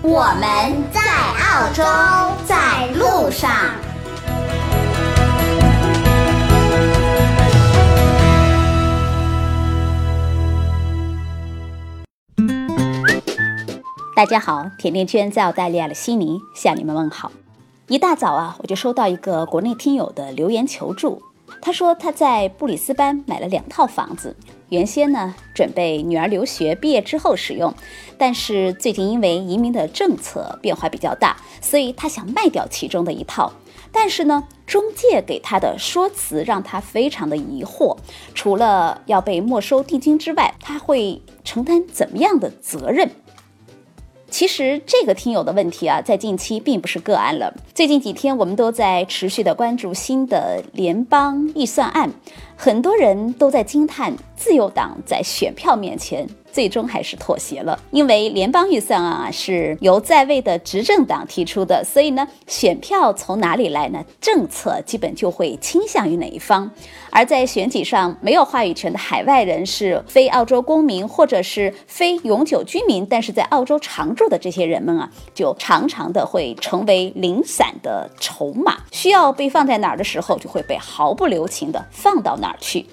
我们在澳洲，在路上。大家好，甜甜圈在澳大利亚的悉尼向你们问好。一大早啊，我就收到一个国内听友的留言求助。他说他在布里斯班买了两套房子，原先呢准备女儿留学毕业之后使用，但是最近因为移民的政策变化比较大，所以他想卖掉其中的一套。但是呢，中介给他的说辞让他非常的疑惑，除了要被没收定金之外，他会承担怎么样的责任？其实这个听友的问题啊，在近期并不是个案了。最近几天，我们都在持续的关注新的联邦预算案，很多人都在惊叹自由党在选票面前。最终还是妥协了，因为联邦预算啊是由在位的执政党提出的，所以呢，选票从哪里来呢？政策基本就会倾向于哪一方。而在选举上没有话语权的海外人士、非澳洲公民或者是非永久居民，但是在澳洲常住的这些人们啊，就常常的会成为零散的筹码，需要被放在哪儿的时候，就会被毫不留情的放到哪儿去。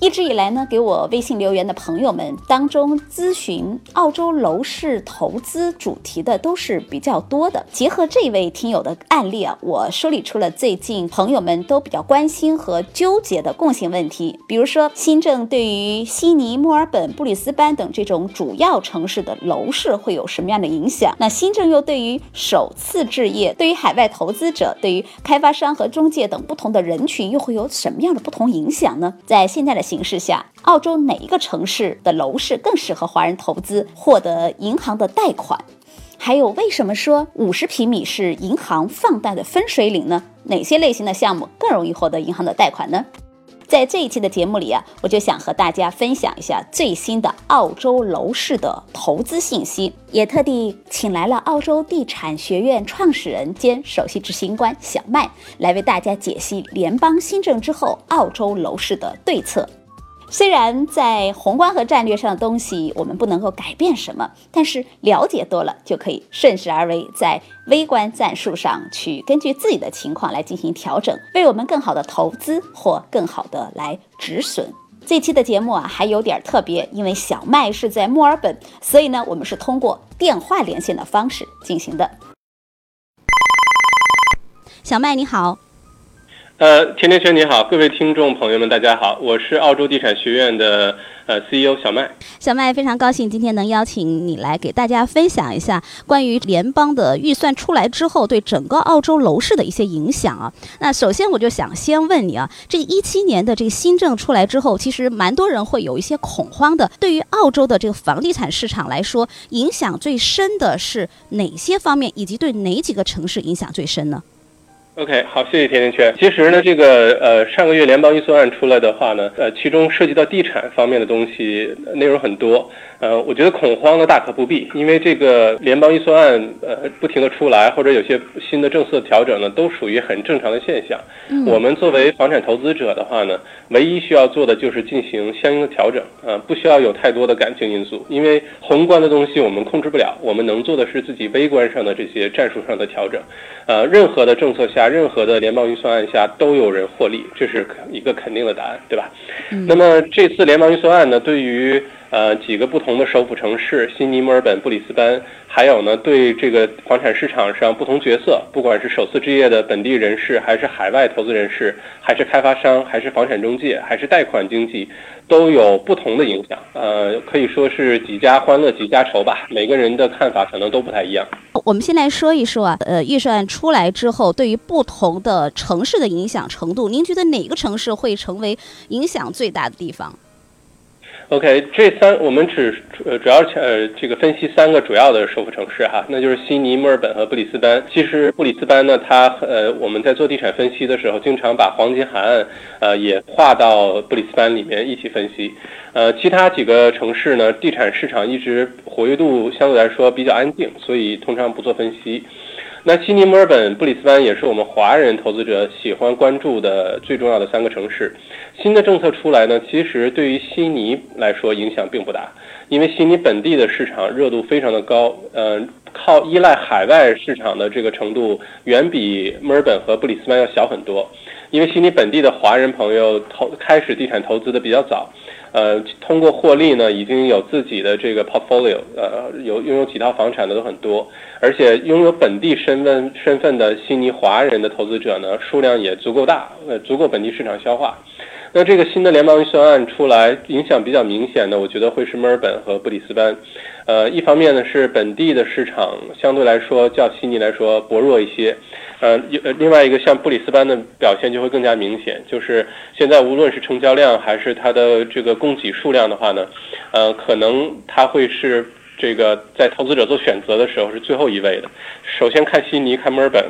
一直以来呢，给我微信留言的朋友们当中，咨询澳洲楼市投资主题的都是比较多的。结合这位听友的案例啊，我梳理出了最近朋友们都比较关心和纠结的共性问题。比如说，新政对于悉尼、墨尔本、布里斯班等这种主要城市的楼市会有什么样的影响？那新政又对于首次置业、对于海外投资者、对于开发商和中介等不同的人群又会有什么样的不同影响呢？在现在的形势下，澳洲哪一个城市的楼市更适合华人投资，获得银行的贷款？还有，为什么说五十平米是银行放贷的分水岭呢？哪些类型的项目更容易获得银行的贷款呢？在这一期的节目里啊，我就想和大家分享一下最新的澳洲楼市的投资信息，也特地请来了澳洲地产学院创始人兼首席执行官小麦来为大家解析联邦新政之后澳洲楼市的对策。虽然在宏观和战略上的东西我们不能够改变什么，但是了解多了就可以顺势而为，在微观战术上去根据自己的情况来进行调整，为我们更好的投资或更好的来止损。这期的节目啊还有点特别，因为小麦是在墨尔本，所以呢我们是通过电话连线的方式进行的。小麦你好。呃，甜甜圈你好，各位听众朋友们，大家好，我是澳洲地产学院的呃 CEO 小麦。小麦非常高兴今天能邀请你来给大家分享一下关于联邦的预算出来之后对整个澳洲楼市的一些影响啊。那首先我就想先问你啊，这一七年的这个新政出来之后，其实蛮多人会有一些恐慌的。对于澳洲的这个房地产市场来说，影响最深的是哪些方面，以及对哪几个城市影响最深呢？OK，好，谢谢甜甜圈。其实呢，这个呃，上个月联邦预算案出来的话呢，呃，其中涉及到地产方面的东西内容很多。呃，我觉得恐慌呢大可不必，因为这个联邦预算案呃不停的出来，或者有些新的政策调整呢，都属于很正常的现象。我们作为房产投资者的话呢，唯一需要做的就是进行相应的调整，啊，不需要有太多的感情因素，因为宏观的东西我们控制不了，我们能做的是自己微观上的这些战术上的调整。呃，任何的政策下，任何的联邦预算案下，都有人获利，这是一个肯定的答案，对吧？那么这次联邦预算案呢，对于呃，几个不同的首府城市，悉尼、墨尔本、布里斯班，还有呢，对这个房产市场上不同角色，不管是首次置业的本地人士，还是海外投资人士，还是开发商，还是房产中介，还是贷款经济，都有不同的影响。呃，可以说是几家欢乐几家愁吧，每个人的看法可能都不太一样。我们先来说一说啊，呃，预算出来之后，对于不同的城市的影响程度，您觉得哪个城市会成为影响最大的地方？OK，这三我们只呃主要呃这个分析三个主要的首府城市哈，那就是悉尼、墨尔本和布里斯班。其实布里斯班呢，它呃我们在做地产分析的时候，经常把黄金海岸呃也划到布里斯班里面一起分析。呃，其他几个城市呢，地产市场一直活跃度相对来说比较安静，所以通常不做分析。那悉尼、墨尔本、布里斯班也是我们华人投资者喜欢关注的最重要的三个城市。新的政策出来呢，其实对于悉尼来说影响并不大，因为悉尼本地的市场热度非常的高，嗯，靠依赖海外市场的这个程度远比墨尔本和布里斯班要小很多。因为悉尼本地的华人朋友投开始地产投资的比较早。呃，通过获利呢，已经有自己的这个 portfolio，呃，有拥有几套房产的都很多，而且拥有本地身份身份的悉尼华人的投资者呢，数量也足够大，呃，足够本地市场消化。那这个新的联邦预算案出来，影响比较明显的，我觉得会是墨尔本和布里斯班。呃，一方面呢是本地的市场相对来说较悉尼来说薄弱一些，呃，呃，另外一个像布里斯班的表现就会更加明显，就是现在无论是成交量还是它的这个供给数量的话呢，呃，可能它会是这个在投资者做选择的时候是最后一位的。首先看悉尼，看墨尔本。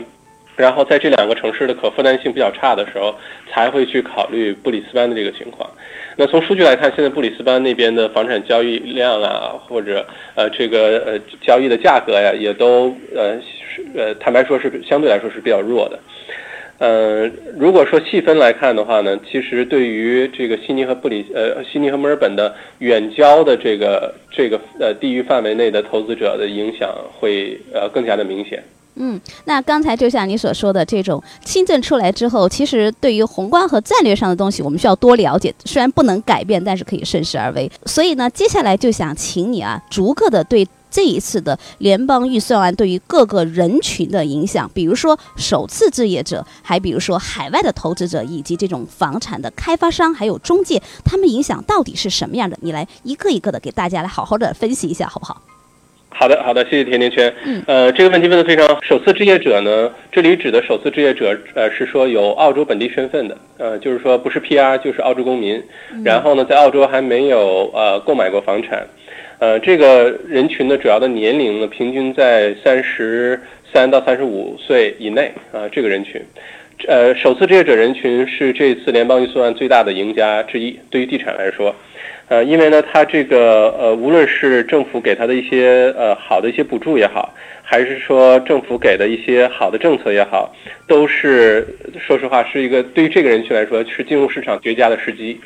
然后在这两个城市的可负担性比较差的时候，才会去考虑布里斯班的这个情况。那从数据来看，现在布里斯班那边的房产交易量啊，或者呃这个呃交易的价格呀，也都呃呃坦白说是相对来说是比较弱的。呃，如果说细分来看的话呢，其实对于这个悉尼和布里呃悉尼和墨尔本的远郊的这个这个呃地域范围内的投资者的影响会呃更加的明显。嗯，那刚才就像你所说的，这种新政出来之后，其实对于宏观和战略上的东西，我们需要多了解。虽然不能改变，但是可以顺势而为。所以呢，接下来就想请你啊，逐个的对这一次的联邦预算案对于各个人群的影响，比如说首次置业者，还比如说海外的投资者，以及这种房产的开发商，还有中介，他们影响到底是什么样的？你来一个一个的给大家来好好的分析一下，好不好？好的，好的，谢谢甜甜圈。嗯，呃，这个问题问的非常。首次置业者呢，这里指的首次置业者，呃，是说有澳洲本地身份的，呃，就是说不是 PR 就是澳洲公民，然后呢，在澳洲还没有呃购买过房产，呃，这个人群的主要的年龄呢，平均在三十三到三十五岁以内啊，这个人群，呃，首次置业者人群是这次联邦预算案最大的赢家之一，对于地产来说。呃，因为呢，他这个呃，无论是政府给他的一些呃好的一些补助也好，还是说政府给的一些好的政策也好，都是说实话是一个对于这个人群来说是进入市场绝佳的时机。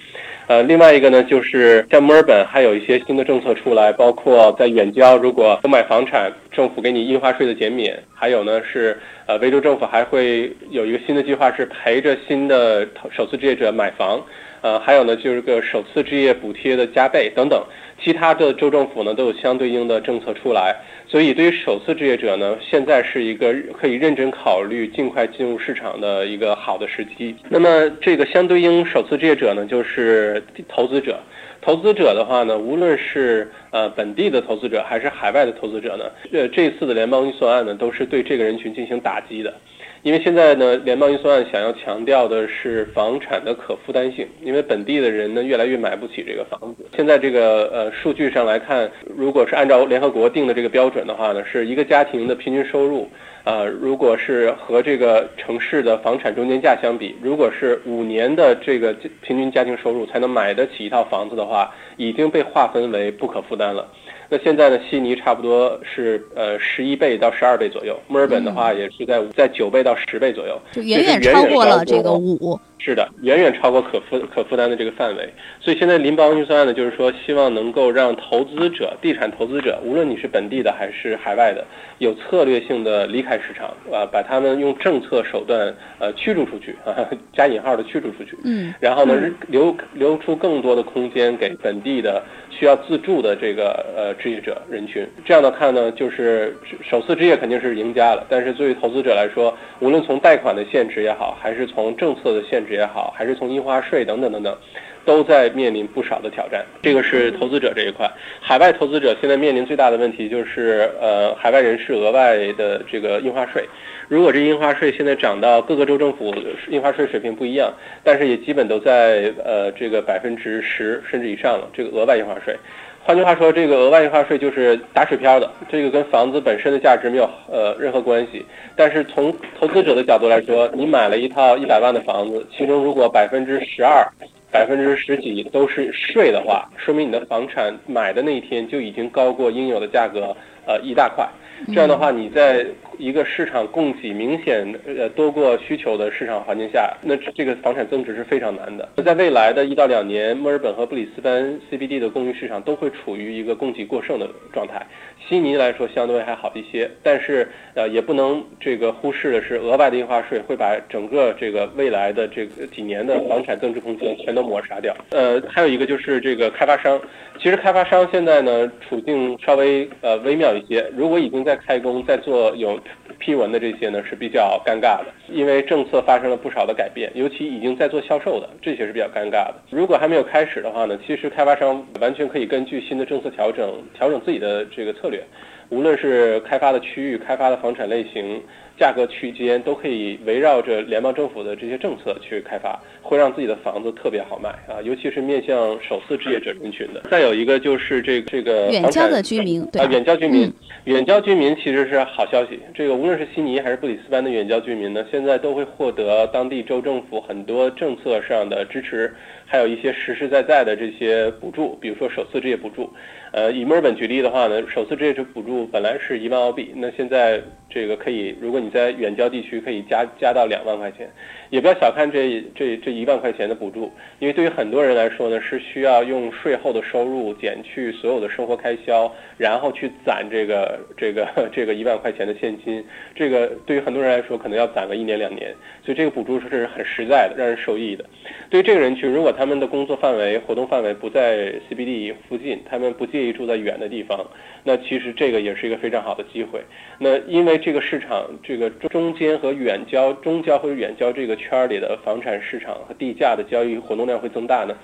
呃，另外一个呢，就是像墨尔本还有一些新的政策出来，包括在远郊如果购买房产，政府给你印花税的减免，还有呢是呃，维州政府还会有一个新的计划是陪着新的首次置业者买房。呃，还有呢，就是个首次置业补贴的加倍等等，其他的州政府呢都有相对应的政策出来，所以对于首次置业者呢，现在是一个可以认真考虑尽快进入市场的一个好的时机。那么这个相对应首次置业者呢，就是投资者。投资者的话呢，无论是呃本地的投资者还是海外的投资者呢，呃这次的联邦预算案呢，都是对这个人群进行打击的。因为现在呢，联邦预算案想要强调的是房产的可负担性，因为本地的人呢越来越买不起这个房子。现在这个呃数据上来看，如果是按照联合国定的这个标准的话呢，是一个家庭的平均收入，啊，如果是和这个城市的房产中间价相比，如果是五年的这个平均家庭收入才能买得起一套房子的话，已经被划分为不可负担了。那现在呢？悉尼差不多是呃十一倍到十二倍左右，墨尔本的话也是在在九倍到十倍左右，就远远超过了这个五。是的，远远超过可负可负担的这个范围。所以现在联邦预算案呢，就是说希望能够让投资者、地产投资者，无论你是本地的还是海外的，有策略性的离开市场啊，把他们用政策手段呃驱逐出去啊，加引号的驱逐出去。嗯。然后呢，留留出更多的空间给本地的需要自住的这个呃置业者人群。这样的看呢，就是首次置业肯定是赢家了。但是对于投资者来说，无论从贷款的限制也好，还是从政策的限制。也好，还是从印花税等等等等，都在面临不少的挑战。这个是投资者这一块，海外投资者现在面临最大的问题就是呃，海外人士额外的这个印花税。如果这印花税现在涨到各个州政府印花税水平不一样，但是也基本都在呃这个百分之十甚至以上了，这个额外印花税。换句话说，这个额外印花税就是打水漂的，这个跟房子本身的价值没有呃任何关系。但是从投资者的角度来说，你买了一套一百万的房子，其中如果百分之十二、百分之十几都是税的话，说明你的房产买的那一天就已经高过应有的价格呃一大块。这样的话，你在一个市场供给明显呃多过需求的市场环境下，那这个房产增值是非常难的。在未来的一到两年，墨尔本和布里斯班 CBD 的公寓市场都会处于一个供给过剩的状态。悉尼来说相对还好一些，但是呃也不能这个忽视的是，额外的印花税会把整个这个未来的这个几年的房产增值空间全都抹杀掉。呃，还有一个就是这个开发商，其实开发商现在呢处境稍微呃微妙一些，如果已经在开工在做有批文的这些呢是比较尴尬的，因为政策发生了不少的改变，尤其已经在做销售的这些是比较尴尬的。如果还没有开始的话呢，其实开发商完全可以根据新的政策调整调整自己的这个策略。无论是开发的区域、开发的房产类型、价格区间，都可以围绕着联邦政府的这些政策去开发，会让自己的房子特别好卖啊，尤其是面向首次置业者人群的。再有一个就是这这个远郊的居民，啊，远郊居民，远郊居民其实是好消息。这个无论是悉尼还是布里斯班的远郊居民呢，现在都会获得当地州政府很多政策上的支持，还有一些实实在在的这些补助，比如说首次置业补助。呃，以墨尔本举例的话呢，首次置业者补助本来是一万澳币，那现在这个可以，如果你在远郊地区，可以加加到两万块钱。也不要小看这这这一万块钱的补助，因为对于很多人来说呢，是需要用税后的收入减去所有的生活开销，然后去攒这个这个这个一万块钱的现金。这个对于很多人来说，可能要攒个一年两年，所以这个补助是很实在的，让人受益的。对于这个人群，如果他他们的工作范围、活动范围不在 CBD 附近，他们不介意住在远的地方，那其实这个也是一个非常好的机会。那因为这个市场，这个中间和远郊、中郊或者远郊这个圈里的房产市场和地价的交易活动量会增大呢，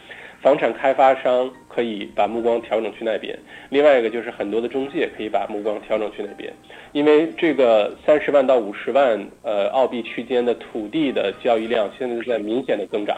房产开发商可以把目光调整去那边。另外一个就是很多的中介可以把目光调整去那边，因为这个三十万到五十万呃澳币区间的土地的交易量现在在明显的增长。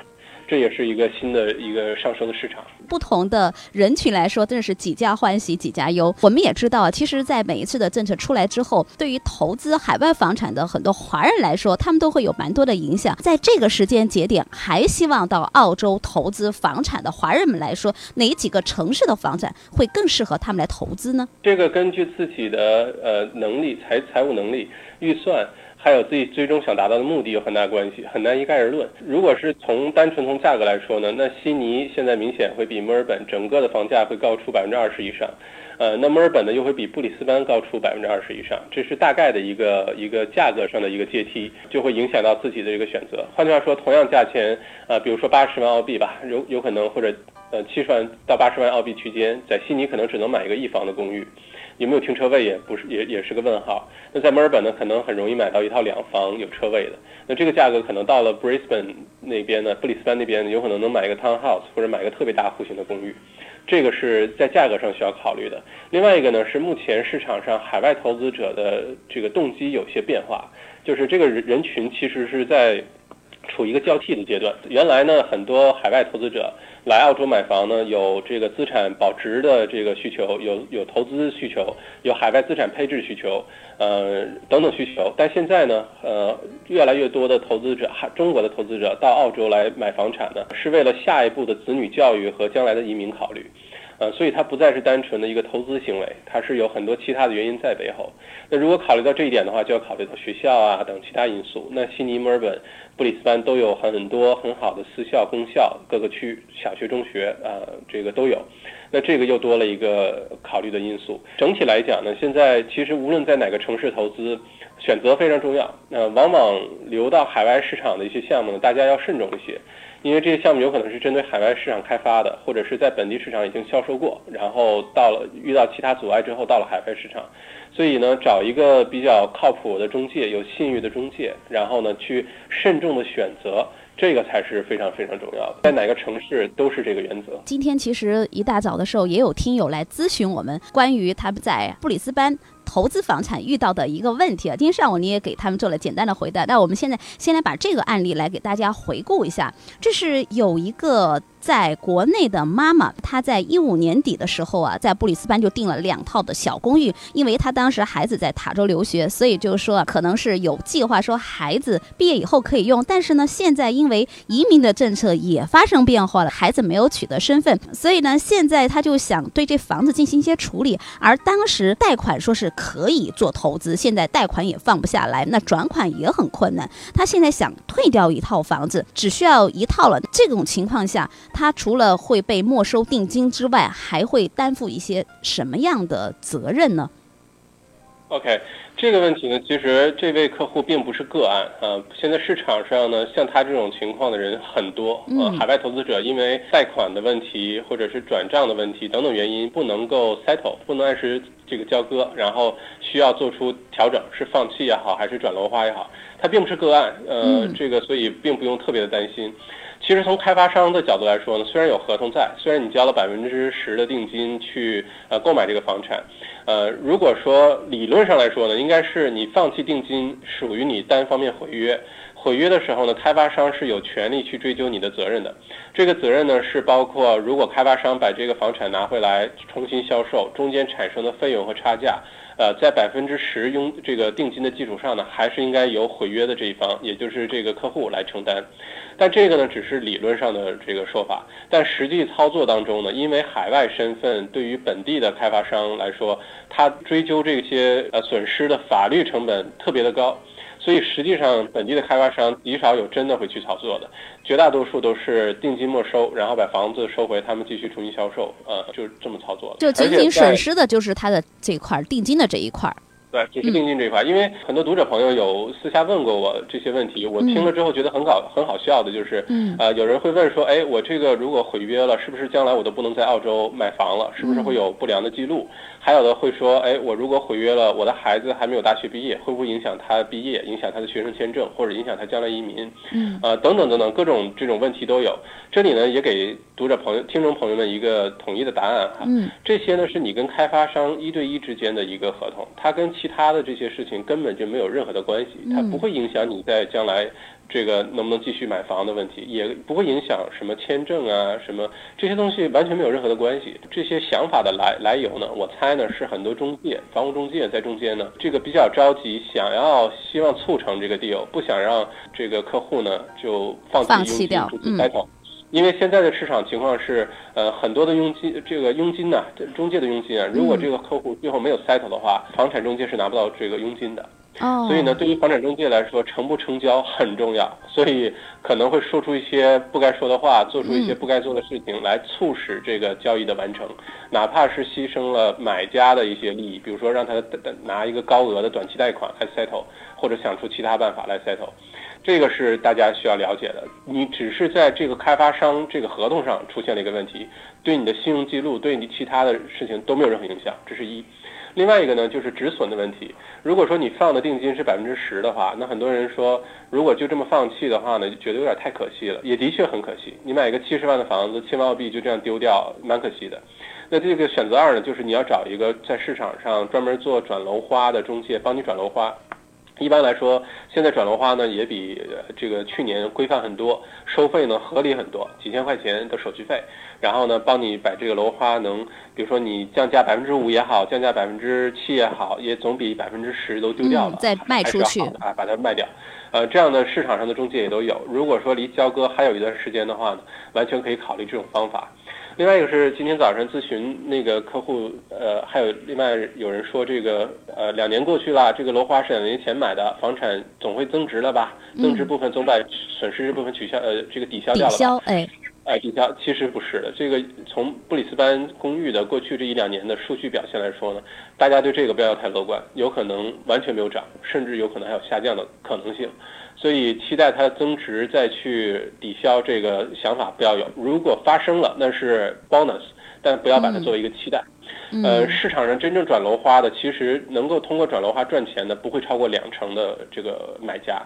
这也是一个新的一个上升的市场。不同的人群来说，真的是几家欢喜几家忧。我们也知道，其实，在每一次的政策出来之后，对于投资海外房产的很多华人来说，他们都会有蛮多的影响。在这个时间节点，还希望到澳洲投资房产的华人们来说，哪几个城市的房产会更适合他们来投资呢？这个根据自己的呃能力、财财务能力、预算。还有自己最终想达到的目的有很大关系，很难一概而论。如果是从单纯从价格来说呢，那悉尼现在明显会比墨尔本整个的房价会高出百分之二十以上，呃，那墨尔本呢又会比布里斯班高出百分之二十以上，这是大概的一个一个价格上的一个阶梯，就会影响到自己的一个选择。换句话说，同样价钱，呃，比如说八十万澳币吧，有有可能或者呃七十万到八十万澳币区间，在悉尼可能只能买一个一房的公寓。有没有停车位也不是也也是个问号。那在墨尔本呢，可能很容易买到一套两房有车位的。那这个价格可能到了 Brisbane 那边呢，布里斯班那边有可能能买一个 townhouse 或者买一个特别大户型的公寓。这个是在价格上需要考虑的。另外一个呢，是目前市场上海外投资者的这个动机有些变化，就是这个人人群其实是在处于一个交替的阶段。原来呢，很多海外投资者。来澳洲买房呢，有这个资产保值的这个需求，有有投资需求，有海外资产配置需求，呃等等需求。但现在呢，呃，越来越多的投资者，中国的投资者到澳洲来买房产呢，是为了下一步的子女教育和将来的移民考虑。呃，所以它不再是单纯的一个投资行为，它是有很多其他的原因在背后。那如果考虑到这一点的话，就要考虑到学校啊等其他因素。那悉尼、墨尔本、布里斯班都有很多很好的私校、公校，各个区小学、中学啊，这个都有。那这个又多了一个考虑的因素。整体来讲呢，现在其实无论在哪个城市投资，选择非常重要。那往往流到海外市场的一些项目呢，大家要慎重一些。因为这些项目有可能是针对海外市场开发的，或者是在本地市场已经销售过，然后到了遇到其他阻碍之后到了海外市场，所以呢，找一个比较靠谱的中介、有信誉的中介，然后呢去慎重的选择这个才是非常非常重要的。在哪个城市都是这个原则。今天其实一大早的时候，也有听友来咨询我们关于他们在布里斯班。投资房产遇到的一个问题啊，今天上午你也给他们做了简单的回答。那我们现在先来把这个案例来给大家回顾一下。这是有一个在国内的妈妈，她在一五年底的时候啊，在布里斯班就订了两套的小公寓，因为她当时孩子在塔州留学，所以就是说可能是有计划说孩子毕业以后可以用。但是呢，现在因为移民的政策也发生变化了，孩子没有取得身份，所以呢，现在他就想对这房子进行一些处理。而当时贷款说是。可以做投资，现在贷款也放不下来，那转款也很困难。他现在想退掉一套房子，只需要一套了。这种情况下，他除了会被没收定金之外，还会担负一些什么样的责任呢？OK。这个问题呢，其实这位客户并不是个案啊。现在市场上呢，像他这种情况的人很多。呃，海外投资者因为贷款的问题，或者是转账的问题等等原因，不能够 settle，不能按时这个交割，然后需要做出调整，是放弃也好，还是转楼花也好，他并不是个案。呃，这个所以并不用特别的担心。其实从开发商的角度来说呢，虽然有合同在，虽然你交了百分之十的定金去呃购买这个房产，呃，如果说理论上来说呢，应该是你放弃定金属于你单方面毁约，毁约的时候呢，开发商是有权利去追究你的责任的。这个责任呢是包括如果开发商把这个房产拿回来重新销售，中间产生的费用和差价。呃，在百分之十佣这个定金的基础上呢，还是应该由毁约的这一方，也就是这个客户来承担。但这个呢，只是理论上的这个说法。但实际操作当中呢，因为海外身份对于本地的开发商来说，他追究这些呃损失的法律成本特别的高。所以实际上，本地的开发商极少有真的会去操作的，绝大多数都是定金没收，然后把房子收回，他们继续重新销售，呃，就是这么操作的。就仅仅损失的就是他的这块定金的这一块。对，只是定金这一块，因为很多读者朋友有私下问过我这些问题，我听了之后觉得很搞很好笑的，就是，呃，有人会问说，哎，我这个如果毁约了，是不是将来我都不能在澳洲买房了？是不是会有不良的记录？还有的会说，哎，我如果毁约了，我的孩子还没有大学毕业，会不会影响他毕业，影响他的学生签证，或者影响他将来移民？嗯，呃，等等等等，各种这种问题都有。这里呢，也给读者朋友、听众朋友们一个统一的答案哈。嗯，这些呢是你跟开发商一对一之间的一个合同，它跟其他的这些事情根本就没有任何的关系，它不会影响你在将来。这个能不能继续买房的问题，也不会影响什么签证啊，什么这些东西完全没有任何的关系。这些想法的来来由呢，我猜呢是很多中介、房屋中介在中间呢，这个比较着急，想要希望促成这个 deal，不想让这个客户呢就放弃佣金出去 settle。因为现在的市场情况是，呃，很多的佣金，这个佣金呢，中介的佣金啊，如果这个客户最后没有 settle 的话，房产中介是拿不到这个佣金的。所以呢，对于房产中介来说，成不成交很重要，所以可能会说出一些不该说的话，做出一些不该做的事情，来促使这个交易的完成，哪怕是牺牲了买家的一些利益，比如说让他拿一个高额的短期贷款来 settle，或者想出其他办法来 settle，这个是大家需要了解的。你只是在这个开发商这个合同上出现了一个问题，对你的信用记录，对你其他的事情都没有任何影响，这是一。另外一个呢，就是止损的问题。如果说你放的定金是百分之十的话，那很多人说，如果就这么放弃的话呢，就觉得有点太可惜了。也的确很可惜，你买一个七十万的房子，七万澳币就这样丢掉，蛮可惜的。那这个选择二呢，就是你要找一个在市场上专门做转楼花的中介，帮你转楼花。一般来说，现在转楼花呢也比这个去年规范很多，收费呢合理很多，几千块钱的手续费，然后呢帮你把这个楼花能，比如说你降价百分之五也好，降价百分之七也好，也总比百分之十都丢掉了，再卖出去啊，把它卖掉。呃，这样的市场上的中介也都有。如果说离交割还有一段时间的话呢，完全可以考虑这种方法。另外一个是今天早上咨询那个客户，呃，还有另外有人说这个，呃，两年过去了，这个楼花是两年前买的，房产总会增值了吧？增值部分总把损失这部分取消，呃，这个抵消掉了。抵消，哎，哎，抵消，其实不是的。这个从布里斯班公寓的过去这一两年的数据表现来说呢，大家对这个不要太乐观，有可能完全没有涨，甚至有可能还有下降的可能性。所以期待它的增值再去抵消这个想法不要有。如果发生了，那是 bonus，但不要把它作为一个期待。呃，市场上真正转楼花的，其实能够通过转楼花赚钱的，不会超过两成的这个买家，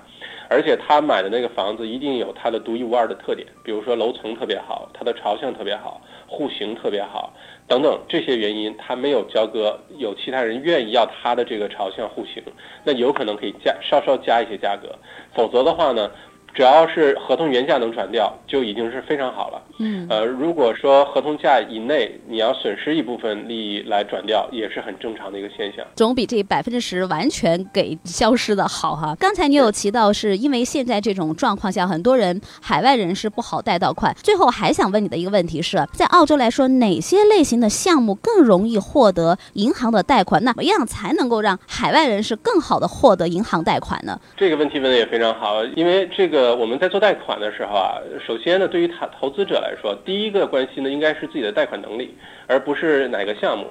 而且他买的那个房子一定有它的独一无二的特点，比如说楼层特别好，它的朝向特别好，户型特别好，等等这些原因，他没有交割，有其他人愿意要他的这个朝向户型，那有可能可以加稍稍加一些价格，否则的话呢？只要是合同原价能转掉，就已经是非常好了。嗯，呃，如果说合同价以内你要损失一部分利益来转掉，也是很正常的一个现象。总比这百分之十完全给消失的好哈。刚才你有提到，是因为现在这种状况下，很多人海外人士不好贷到款。最后还想问你的一个问题是在澳洲来说，哪些类型的项目更容易获得银行的贷款？那怎么样才能够让海外人士更好的获得银行贷款呢？这个问题问的也非常好，因为这个。呃，我们在做贷款的时候啊，首先呢，对于他投资者来说，第一个关心的应该是自己的贷款能力，而不是哪个项目。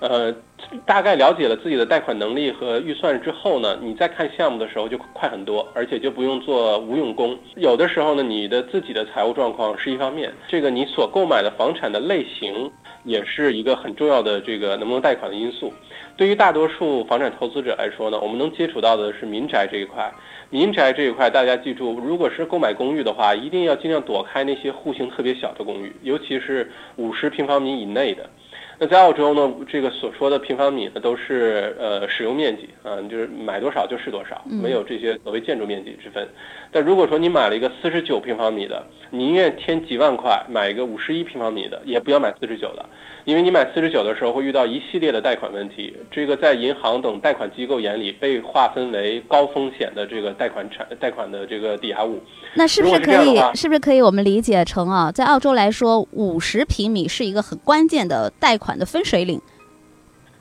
呃，大概了解了自己的贷款能力和预算之后呢，你再看项目的时候就快很多，而且就不用做无用功。有的时候呢，你的自己的财务状况是一方面，这个你所购买的房产的类型也是一个很重要的这个能不能贷款的因素。对于大多数房产投资者来说呢，我们能接触到的是民宅这一块。民宅这一块，大家记住，如果是购买公寓的话，一定要尽量躲开那些户型特别小的公寓，尤其是五十平方米以内的。那在澳洲呢，这个所说的平方米呢，都是呃使用面积啊，就是买多少就是多少，没有这些所谓建筑面积之分。但如果说你买了一个四十九平方米的，宁愿添几万块买一个五十一平方米的，也不要买四十九的，因为你买四十九的时候会遇到一系列的贷款问题。这个在银行等贷款机构眼里被划分为高风险的这个贷款产贷款的这个抵押物。那是不是可以？是不是可以我们理解成啊，在澳洲来说，五十平米是一个很关键的贷款的分水岭。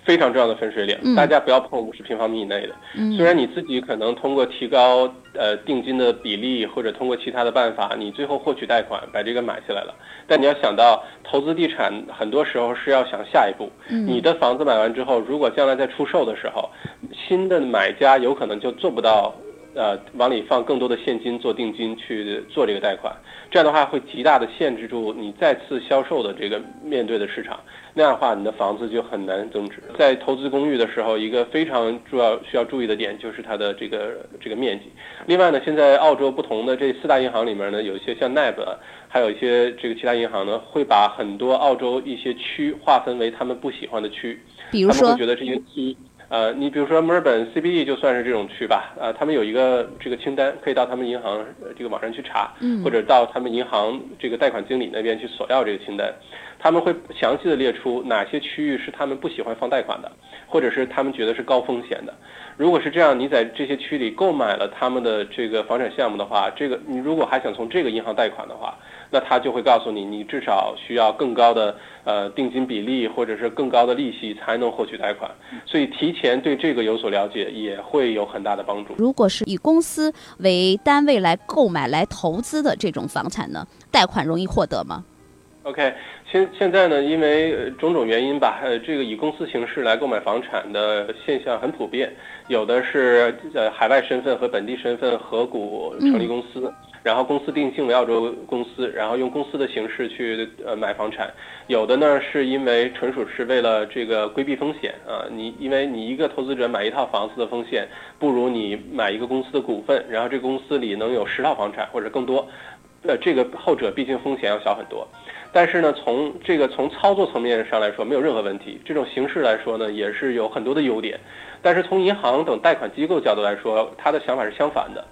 非常重要的分水岭，大家不要碰五十平方米以内的。虽然你自己可能通过提高呃定金的比例，或者通过其他的办法，你最后获取贷款把这个买下来了。但你要想到，投资地产很多时候是要想下一步。你的房子买完之后，如果将来在出售的时候，新的买家有可能就做不到。呃，往里放更多的现金做定金去做这个贷款，这样的话会极大的限制住你再次销售的这个面对的市场。那样的话，你的房子就很难增值。在投资公寓的时候，一个非常重要需要注意的点就是它的这个这个面积。另外呢，现在澳洲不同的这四大银行里面呢，有一些像 NAB，还有一些这个其他银行呢，会把很多澳洲一些区划分为他们不喜欢的区，比如说会觉得这些区。呃，你比如说墨尔本 CBD 就算是这种区吧，呃，他们有一个这个清单，可以到他们银行这个网上去查，或者到他们银行这个贷款经理那边去索要这个清单，他们会详细的列出哪些区域是他们不喜欢放贷款的，或者是他们觉得是高风险的。如果是这样，你在这些区里购买了他们的这个房产项目的话，这个你如果还想从这个银行贷款的话。那他就会告诉你，你至少需要更高的呃定金比例，或者是更高的利息才能获取贷款。所以提前对这个有所了解，也会有很大的帮助。如果是以公司为单位来购买、来投资的这种房产呢，贷款容易获得吗？OK，现现在呢，因为种种原因吧，呃，这个以公司形式来购买房产的现象很普遍，有的是呃海外身份和本地身份合股成立公司。然后公司定性为澳洲公司，然后用公司的形式去呃买房产，有的呢是因为纯属是为了这个规避风险啊，你因为你一个投资者买一套房子的风险，不如你买一个公司的股份，然后这个公司里能有十套房产或者更多，呃，这个后者毕竟风险要小很多，但是呢，从这个从操作层面上来说没有任何问题，这种形式来说呢也是有很多的优点，但是从银行等贷款机构角度来说，他的想法是相反的。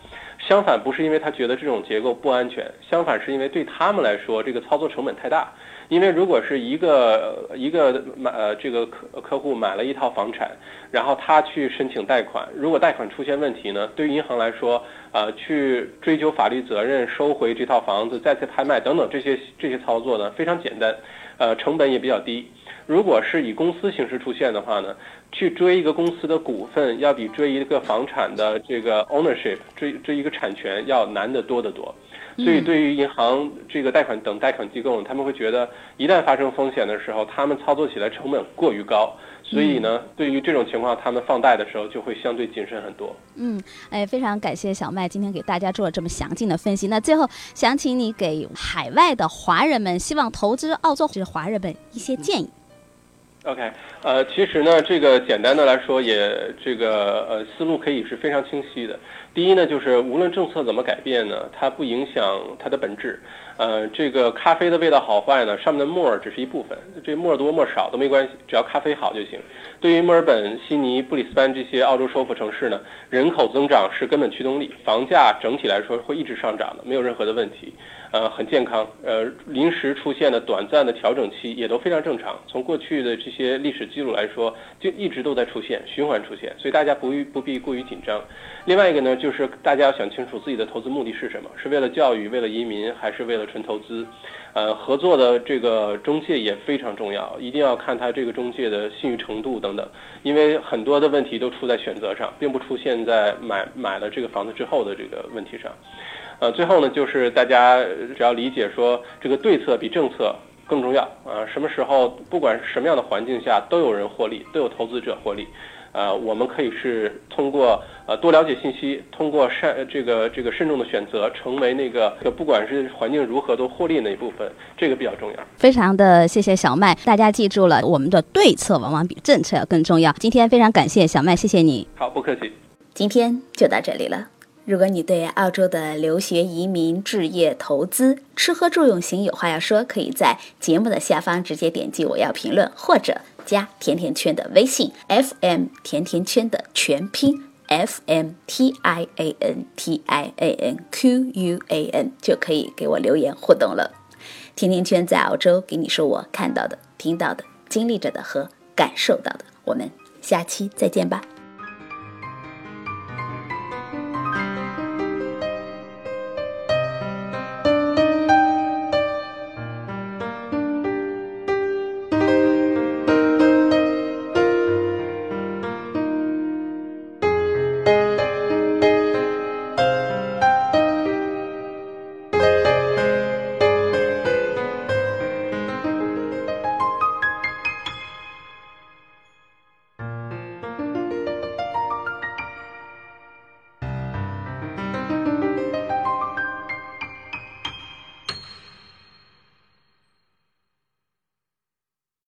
相反，不是因为他觉得这种结构不安全，相反是因为对他们来说，这个操作成本太大。因为如果是一个一个买呃这个客客户买了一套房产，然后他去申请贷款，如果贷款出现问题呢，对于银行来说，呃，去追究法律责任、收回这套房子、再次拍卖等等这些这些操作呢，非常简单，呃，成本也比较低。如果是以公司形式出现的话呢？去追一个公司的股份，要比追一个房产的这个 ownership 追追一个产权要难得多得多。所以对于银行这个贷款等贷款机构，他们会觉得一旦发生风险的时候，他们操作起来成本过于高。所以呢，对于这种情况，他们放贷的时候就会相对谨慎很多。嗯，哎，非常感谢小麦今天给大家做了这么详尽的分析。那最后想请你给海外的华人们，希望投资澳洲是华人们一些建议。OK，呃，其实呢，这个简单的来说，也这个呃思路可以是非常清晰的。第一呢，就是无论政策怎么改变呢，它不影响它的本质。呃，这个咖啡的味道好坏呢，上面的沫儿只是一部分，这沫儿多沫儿少都没关系，只要咖啡好就行。对于墨尔本、悉尼、布里斯班这些澳洲首府城市呢，人口增长是根本驱动力，房价整体来说会一直上涨的，没有任何的问题。呃，很健康。呃，临时出现的短暂的调整期也都非常正常。从过去的这些历史记录来说，就一直都在出现循环出现，所以大家不不必过于紧张。另外一个呢，就是大家要想清楚自己的投资目的是什么，是为了教育、为了移民，还是为了纯投资？呃，合作的这个中介也非常重要，一定要看他这个中介的信誉程度等等，因为很多的问题都出在选择上，并不出现在买买了这个房子之后的这个问题上。呃，最后呢，就是大家只要理解说，这个对策比政策更重要啊。什么时候，不管是什么样的环境下，都有人获利，都有投资者获利。呃，我们可以是通过呃多了解信息，通过善这个这个慎重的选择，成为那个不管是环境如何都获利那一部分，这个比较重要。非常的谢谢小麦，大家记住了，我们的对策往往比政策要更重要。今天非常感谢小麦，谢谢你。好，不客气。今天就到这里了。如果你对澳洲的留学、移民、置业、投资、吃喝住用行有话要说，可以在节目的下方直接点击“我要评论”，或者加甜甜圈的微信 “FM 甜甜圈”的全拼 “F M T I A N T I A N Q U A N”，就可以给我留言互动了。甜甜圈在澳洲给你说我看到的、听到的、经历着的和感受到的。我们下期再见吧。